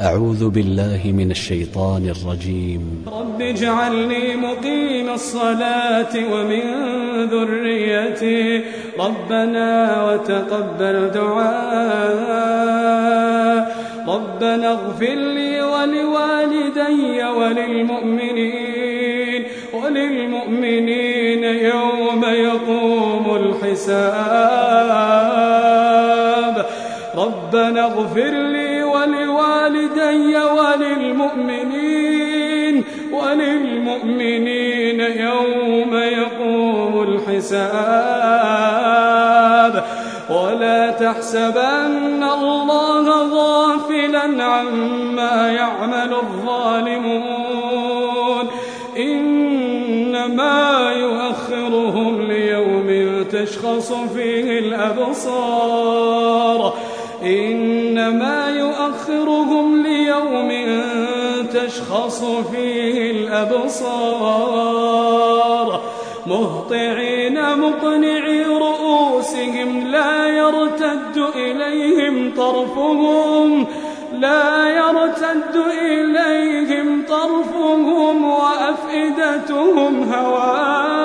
أعوذ بالله من الشيطان الرجيم. رب اجعلني مقيم الصلاة ومن ذريتي. ربنا وتقبل دعاء. ربنا اغفر لي ولوالدي وللمؤمنين. وللمؤمنين يوم يقوم الحساب. ربنا اغفر الحساب ولا تحسبن الله غافلا عما يعمل الظالمون. إنما يؤخرهم ليوم تشخص فيه الأبصار. إنما يؤخرهم ليوم تشخص فيه الأبصار. مهطعين يرتد إليهم طرفهم لا يرتد إليهم طرفهم وأفئدتهم هوان.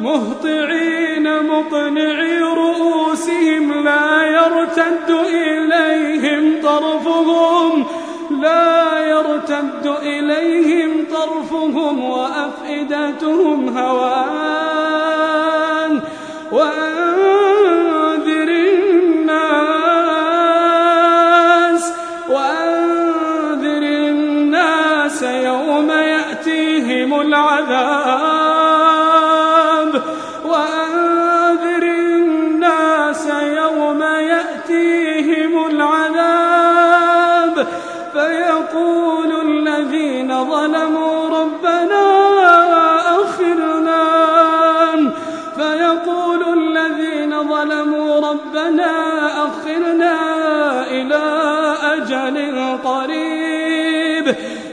مهطعين مقنعي رؤوسهم لا يرتد إليهم طرفهم لا يرتد إليهم طرفهم وأفئدتهم هوان. يأتيهم العذاب. وأنذر الناس يوم يأتيهم العذاب. فيقول الذين ظلموا ربنا أخرنا. فيقول الذين ظلموا ربنا أخرنا إلى أجل قريب.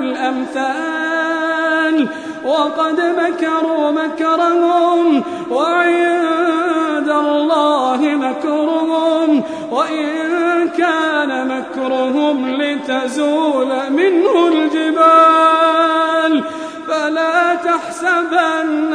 الأمثال. وقد مكروا مكرهم وعند الله مكرهم. وإن كان مكرهم لتزول منه الجبال. فلا تحسبن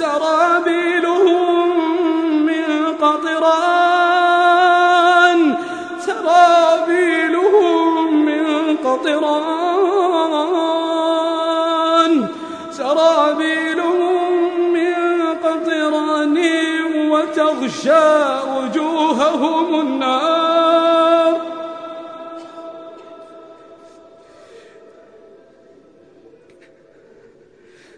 سرابيلهم من قطران. سرابيلهم من قطران. سرابيلهم من قطران وتغشى وجوههم النار.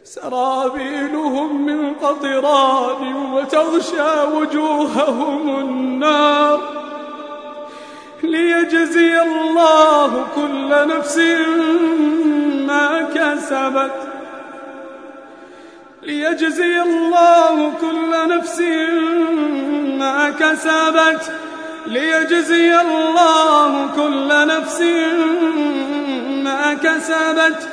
سرابيلهم من قطران وتغشى وجوههم النار. ليجزي الله كل نفس ما كسبت. ليجزي الله كل نفس ما كسبت. ليجزي الله كل نفس ما كسبت.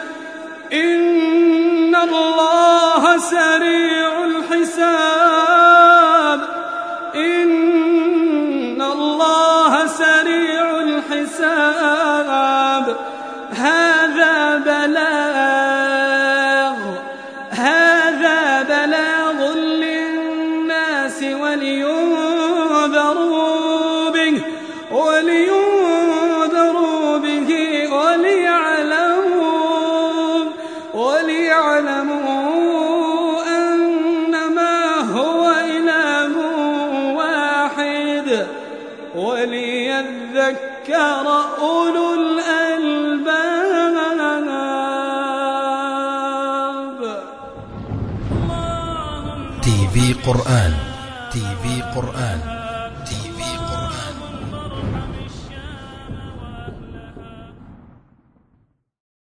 إن الله سريع الحساب وليذكر أولو الألباب. تي في قرآن تي في قرآن.